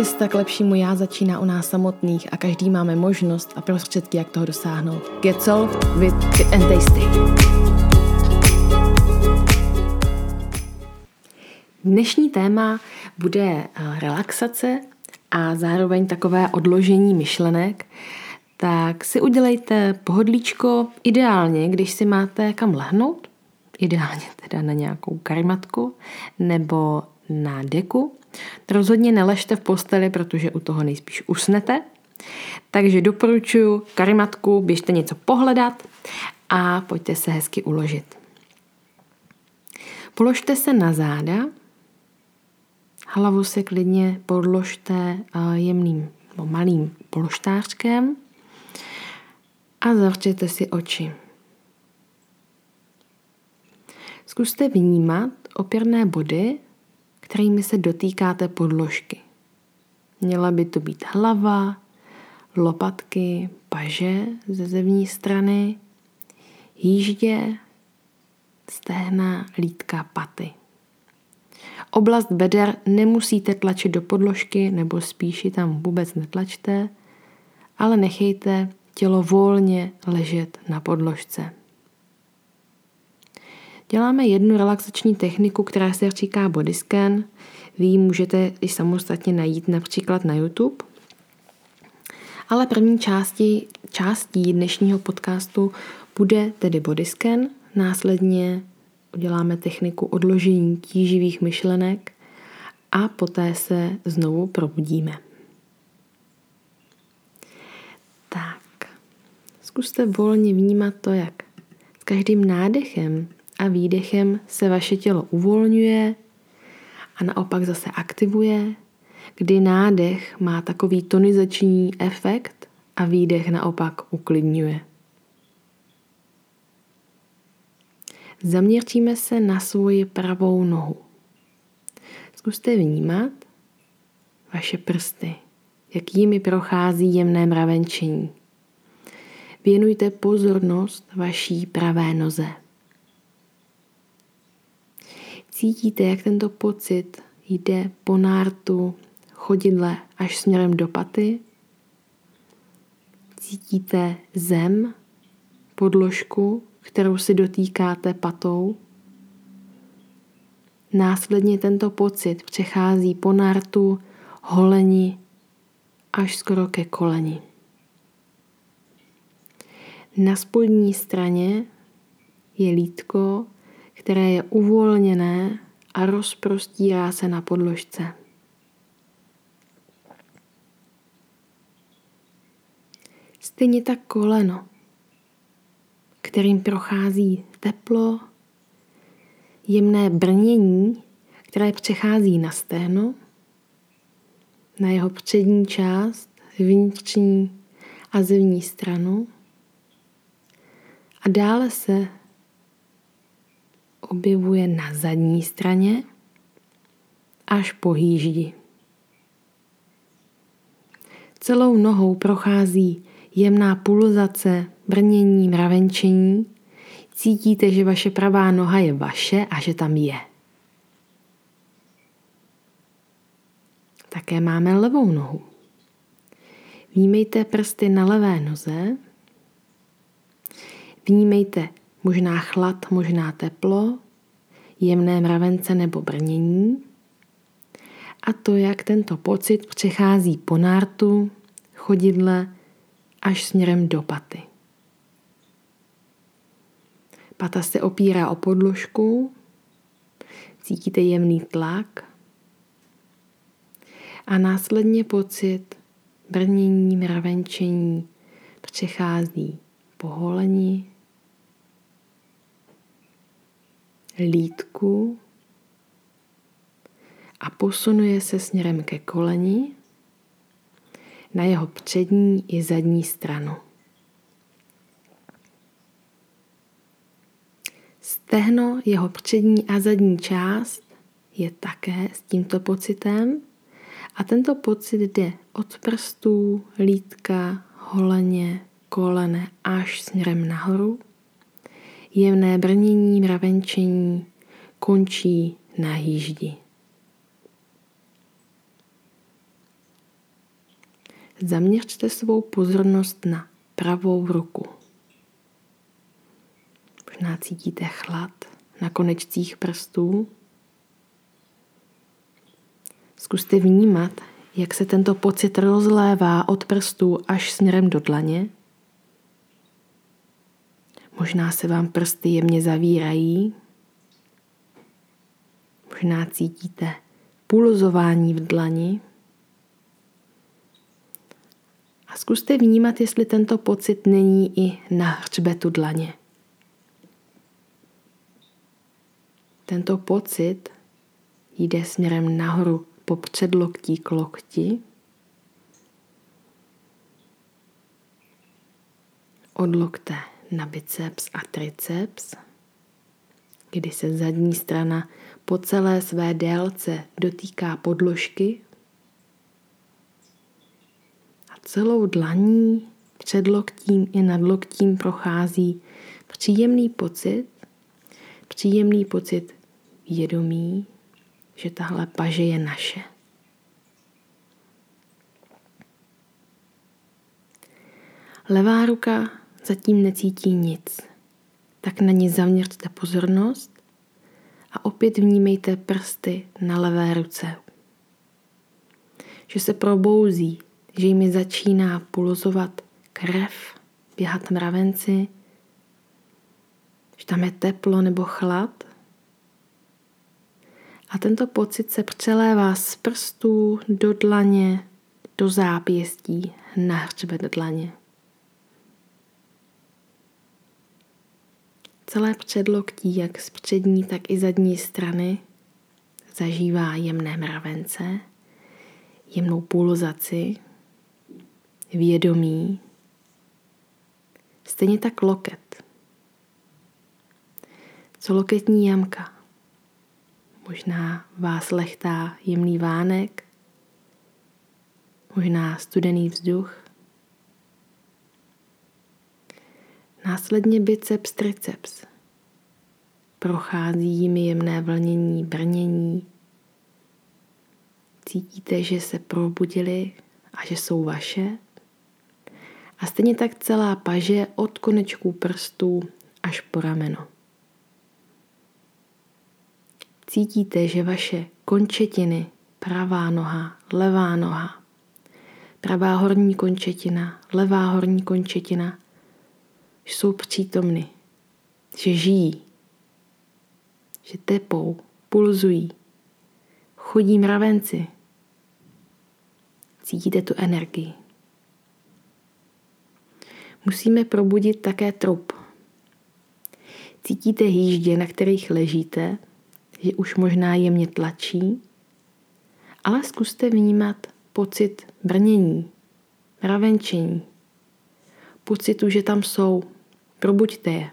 Cesta k lepšímu já začíná u nás samotných a každý máme možnost a prostředky, jak toho dosáhnout. Get Solved with Fit and Tasty. Dnešní téma bude eh, relaxace a zároveň takové odložení myšlenek, tak si udělejte pohodlíčko ideálně, když si máte kam lehnout, ideálně teda na nějakou karimatku nebo na deku. Rozhodně neležte v posteli, protože u toho nejspíš usnete. Takže doporučuji karimatku, běžte něco pohledat a pojďte se hezky uložit. Položte se na záda, hlavu si klidně podložte jemným nebo malým polštářkem a zavřete si oči. Zkuste vnímat opěrné body, kterými se dotýkáte podložky. Měla by to být hlava, lopatky, paže ze zevní strany, jíždě, stehna, lítka, paty. Oblast beder nemusíte tlačit do podložky nebo spíš tam vůbec netlačte, ale nechejte tělo volně ležet na podložce. Děláme jednu relaxační techniku, která se říká body scan. Vy ji můžete i samostatně najít například na YouTube. Ale první části, částí dnešního podcastu bude tedy body scan. Následně uděláme techniku odložení tíživých myšlenek a poté se znovu probudíme. Tak, zkuste volně vnímat to, jak s každým nádechem a výdechem se vaše tělo uvolňuje a naopak zase aktivuje, kdy nádech má takový tonizační efekt a výdech naopak uklidňuje. Zaměříme se na svoji pravou nohu. Zkuste vnímat vaše prsty, jak jimi prochází jemné mravenčení. Věnujte pozornost vaší pravé noze. Cítíte, jak tento pocit jde po nártu chodidle až směrem do paty? Cítíte zem, podložku, kterou si dotýkáte patou? Následně tento pocit přechází po nártu, holeni až skoro ke koleni. Na spodní straně je lítko, které je uvolněné a rozprostírá se na podložce. Stejně tak koleno, kterým prochází teplo, jemné brnění, které přechází na stehno, na jeho přední část, vnitřní a zevní stranu a dále se objevuje na zadní straně až po hýždi. Celou nohou prochází jemná pulzace, brnění, mravenčení. Cítíte, že vaše pravá noha je vaše a že tam je. Také máme levou nohu. Vnímejte prsty na levé noze. Vnímejte možná chlad, možná teplo, jemné mravence nebo brnění. A to, jak tento pocit přechází po nártu, chodidle až směrem do paty. Pata se opírá o podložku, cítíte jemný tlak a následně pocit brnění, mravenčení přechází po holení, lítku a posunuje se směrem ke koleni na jeho přední i zadní stranu. Stehno, jeho přední a zadní část je také s tímto pocitem a tento pocit jde od prstů, lítka, holeně, kolene až směrem nahoru Jemné brnění, mravenčení končí na jíždi. Zaměřte svou pozornost na pravou ruku. Možná cítíte chlad na konečcích prstů. Zkuste vnímat, jak se tento pocit rozlévá od prstů až směrem do dlaně. Možná se vám prsty jemně zavírají. Možná cítíte pulzování v dlani. A zkuste vnímat, jestli tento pocit není i na hřbetu dlaně. Tento pocit jde směrem nahoru po předloktí k lokti. Od lokte na biceps a triceps, kdy se zadní strana po celé své délce dotýká podložky a celou dlaní před loktím i nad loktím prochází příjemný pocit, příjemný pocit vědomí, že tahle paže je naše. Levá ruka zatím necítí nic, tak na ní zaměřte pozornost a opět vnímejte prsty na levé ruce. Že se probouzí, že jimi začíná pulzovat krev, běhat mravenci, že tam je teplo nebo chlad. A tento pocit se přelévá z prstů do dlaně, do zápěstí, na hřbet dlaně. Celé předloktí, jak z přední, tak i zadní strany, zažívá jemné mravence, jemnou pulzaci, vědomí, stejně tak loket. Co loketní jamka? Možná vás lechtá jemný vánek, možná studený vzduch, Následně biceps, triceps. Prochází jimi jemné vlnění, brnění. Cítíte, že se probudili a že jsou vaše. A stejně tak celá paže od konečků prstů až po rameno. Cítíte, že vaše končetiny, pravá noha, levá noha, pravá horní končetina, levá horní končetina jsou přítomny, že žijí, že tepou, pulzují, chodí mravenci. Cítíte tu energii. Musíme probudit také trup. Cítíte hýždě, na kterých ležíte, že už možná jemně tlačí, ale zkuste vnímat pocit brnění, mravenčení, pocitu, že tam jsou, Probuďte je.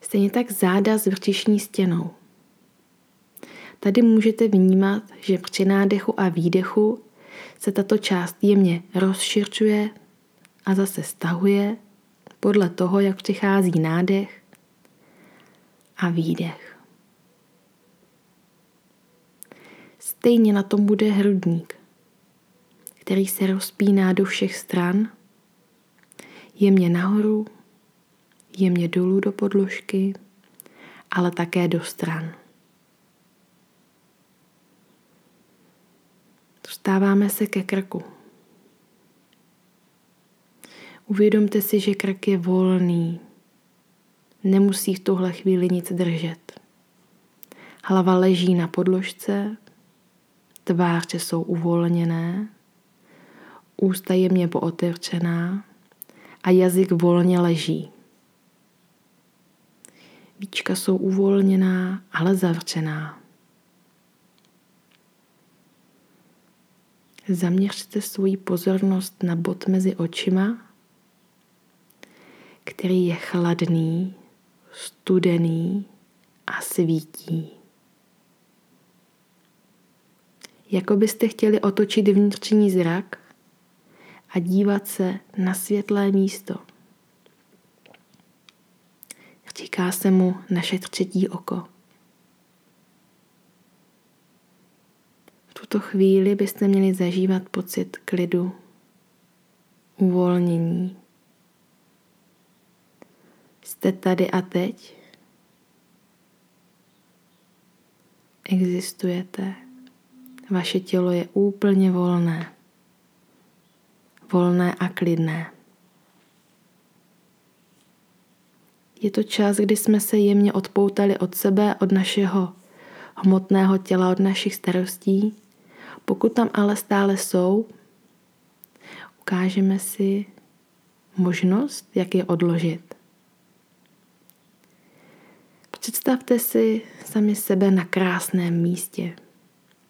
Stejně tak záda s vrčišní stěnou. Tady můžete vnímat, že při nádechu a výdechu se tato část jemně rozširčuje a zase stahuje podle toho, jak přichází nádech a výdech. Stejně na tom bude hrudník který se rozpíná do všech stran, jemně nahoru, jemně dolů do podložky, ale také do stran. Dostáváme se ke krku. Uvědomte si, že krk je volný. Nemusí v tuhle chvíli nic držet. Hlava leží na podložce, tváře jsou uvolněné ústa jemně pootevřená a jazyk volně leží. Víčka jsou uvolněná, ale zavřená. Zaměřte svoji pozornost na bod mezi očima, který je chladný, studený a svítí. Jako byste chtěli otočit vnitřní zrak a dívat se na světlé místo. Říká se mu naše třetí oko. V tuto chvíli byste měli zažívat pocit klidu, uvolnění. Jste tady a teď. Existujete. Vaše tělo je úplně volné. Volné a klidné. Je to čas, kdy jsme se jemně odpoutali od sebe, od našeho hmotného těla, od našich starostí. Pokud tam ale stále jsou, ukážeme si možnost, jak je odložit. Představte si sami sebe na krásném místě.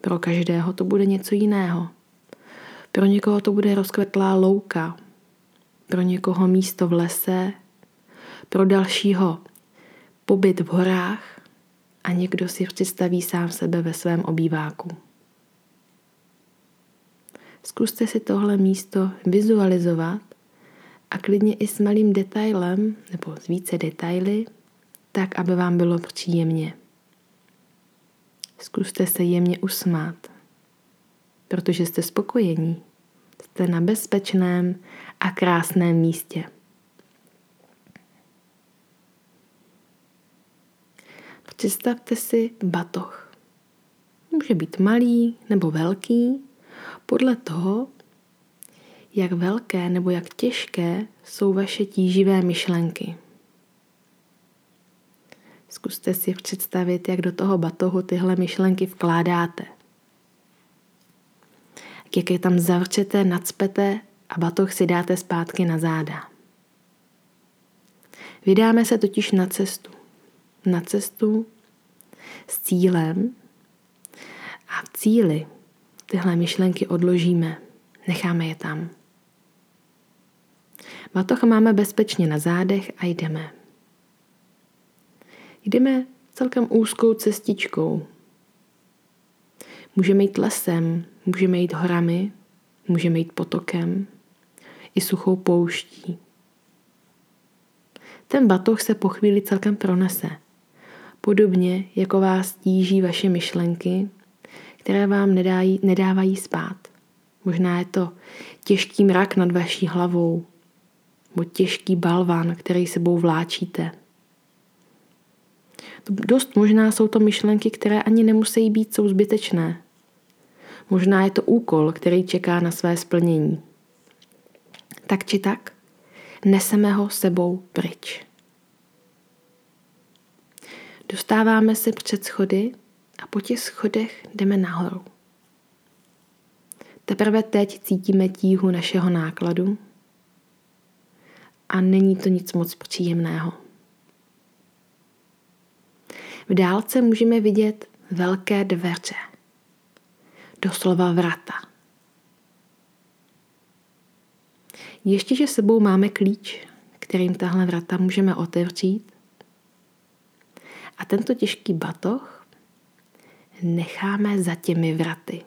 Pro každého to bude něco jiného. Pro někoho to bude rozkvetlá louka, pro někoho místo v lese, pro dalšího pobyt v horách a někdo si představí sám sebe ve svém obýváku. Zkuste si tohle místo vizualizovat a klidně i s malým detailem nebo s více detaily, tak, aby vám bylo příjemně. Zkuste se jemně usmát, protože jste spokojení. Jste na bezpečném a krásném místě. Představte si batoh. Může být malý nebo velký, podle toho, jak velké nebo jak těžké jsou vaše tíživé myšlenky. Zkuste si představit, jak do toho batohu tyhle myšlenky vkládáte. Jak je tam zavřete, nadspete a batoh si dáte zpátky na záda. Vydáme se totiž na cestu. Na cestu s cílem a v cíli tyhle myšlenky odložíme, necháme je tam. Batoh máme bezpečně na zádech a jdeme. Jdeme celkem úzkou cestičkou. Můžeme jít lesem, můžeme jít horami, můžeme jít potokem i suchou pouští. Ten batoh se po chvíli celkem pronese. Podobně jako vás tíží vaše myšlenky, které vám nedají, nedávají spát. Možná je to těžký mrak nad vaší hlavou, nebo těžký balvan, který sebou vláčíte – Dost možná jsou to myšlenky, které ani nemusí být, jsou zbytečné. Možná je to úkol, který čeká na své splnění. Tak či tak, neseme ho sebou pryč. Dostáváme se před schody a po těch schodech jdeme nahoru. Teprve teď cítíme tíhu našeho nákladu a není to nic moc příjemného. V dálce můžeme vidět velké dveře, doslova vrata. Ještě, že sebou máme klíč, kterým tahle vrata můžeme otevřít. A tento těžký batoh necháme za těmi vraty.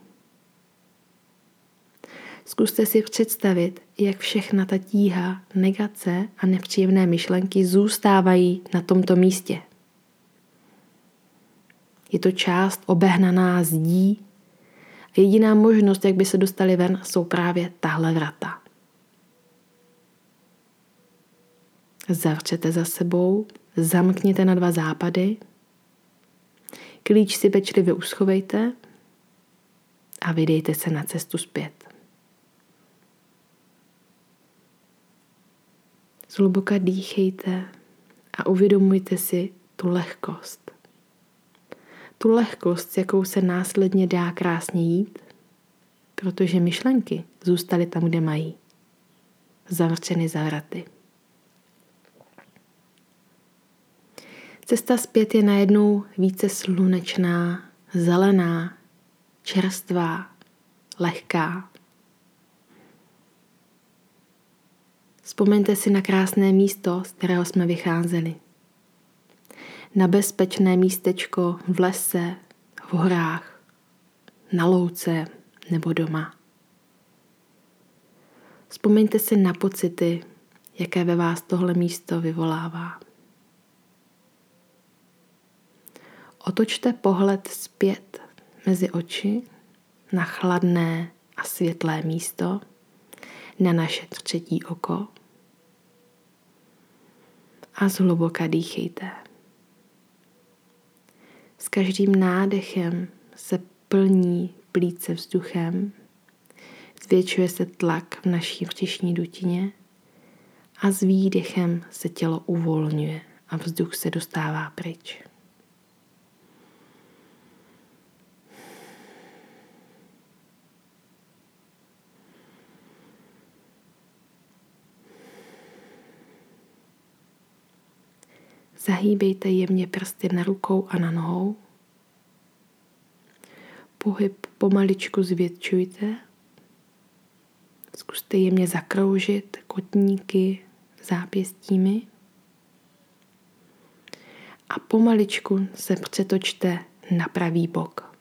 Zkuste si představit, jak všechna ta tíha, negace a nepříjemné myšlenky zůstávají na tomto místě. Je to část obehnaná zdí. Jediná možnost, jak by se dostali ven, jsou právě tahle vrata. Zavřete za sebou, zamkněte na dva západy, klíč si pečlivě uschovejte a vydejte se na cestu zpět. Zhluboka dýchejte a uvědomujte si tu lehkost tu lehkost, s jakou se následně dá krásně jít, protože myšlenky zůstaly tam, kde mají, zavřeny za vraty. Cesta zpět je najednou více slunečná, zelená, čerstvá, lehká. Vzpomeňte si na krásné místo, z kterého jsme vycházeli na bezpečné místečko v lese, v horách, na louce nebo doma. Vzpomeňte si na pocity, jaké ve vás tohle místo vyvolává. Otočte pohled zpět mezi oči, na chladné a světlé místo, na naše třetí oko a zhluboka dýchejte. S každým nádechem se plní plíce vzduchem, zvětšuje se tlak v naší vřišní dutině a s výdechem se tělo uvolňuje a vzduch se dostává pryč. Zahýbejte jemně prsty na rukou a na nohou. Pohyb pomaličku zvětšujte. Zkuste jemně zakroužit kotníky zápěstími. A pomaličku se přetočte na pravý bok.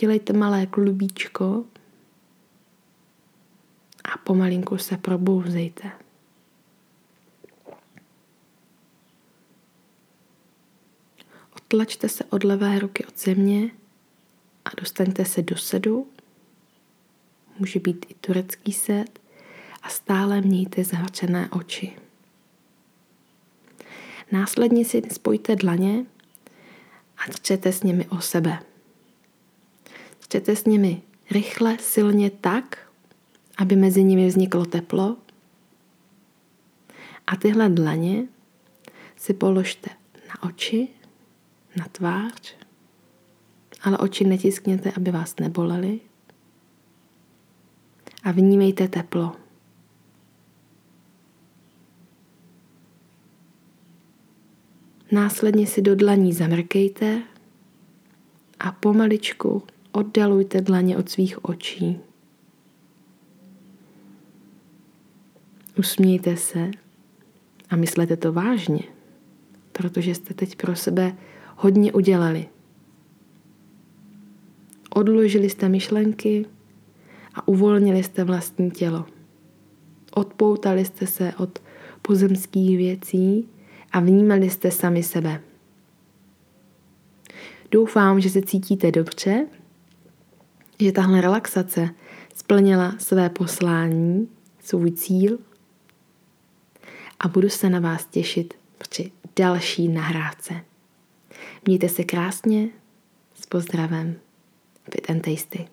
Dělejte malé klubíčko a pomalinku se probouzejte. Odtlačte se od levé ruky od země a dostaňte se do sedu. Může být i turecký sed a stále mějte zavřené oči. Následně si spojte dlaně a třete s nimi o sebe. Třete s nimi rychle, silně tak, aby mezi nimi vzniklo teplo. A tyhle dlaně si položte na oči na tvář, ale oči netiskněte, aby vás nebolely. A vnímejte teplo. Následně si do dlaní zamrkejte a pomaličku oddalujte dlaně od svých očí. Usmějte se a myslete to vážně, protože jste teď pro sebe hodně udělali. Odložili jste myšlenky a uvolnili jste vlastní tělo. Odpoutali jste se od pozemských věcí a vnímali jste sami sebe. Doufám, že se cítíte dobře, že tahle relaxace splnila své poslání, svůj cíl a budu se na vás těšit při další nahrávce. Mějte se krásně, s pozdravem, fit and tasty.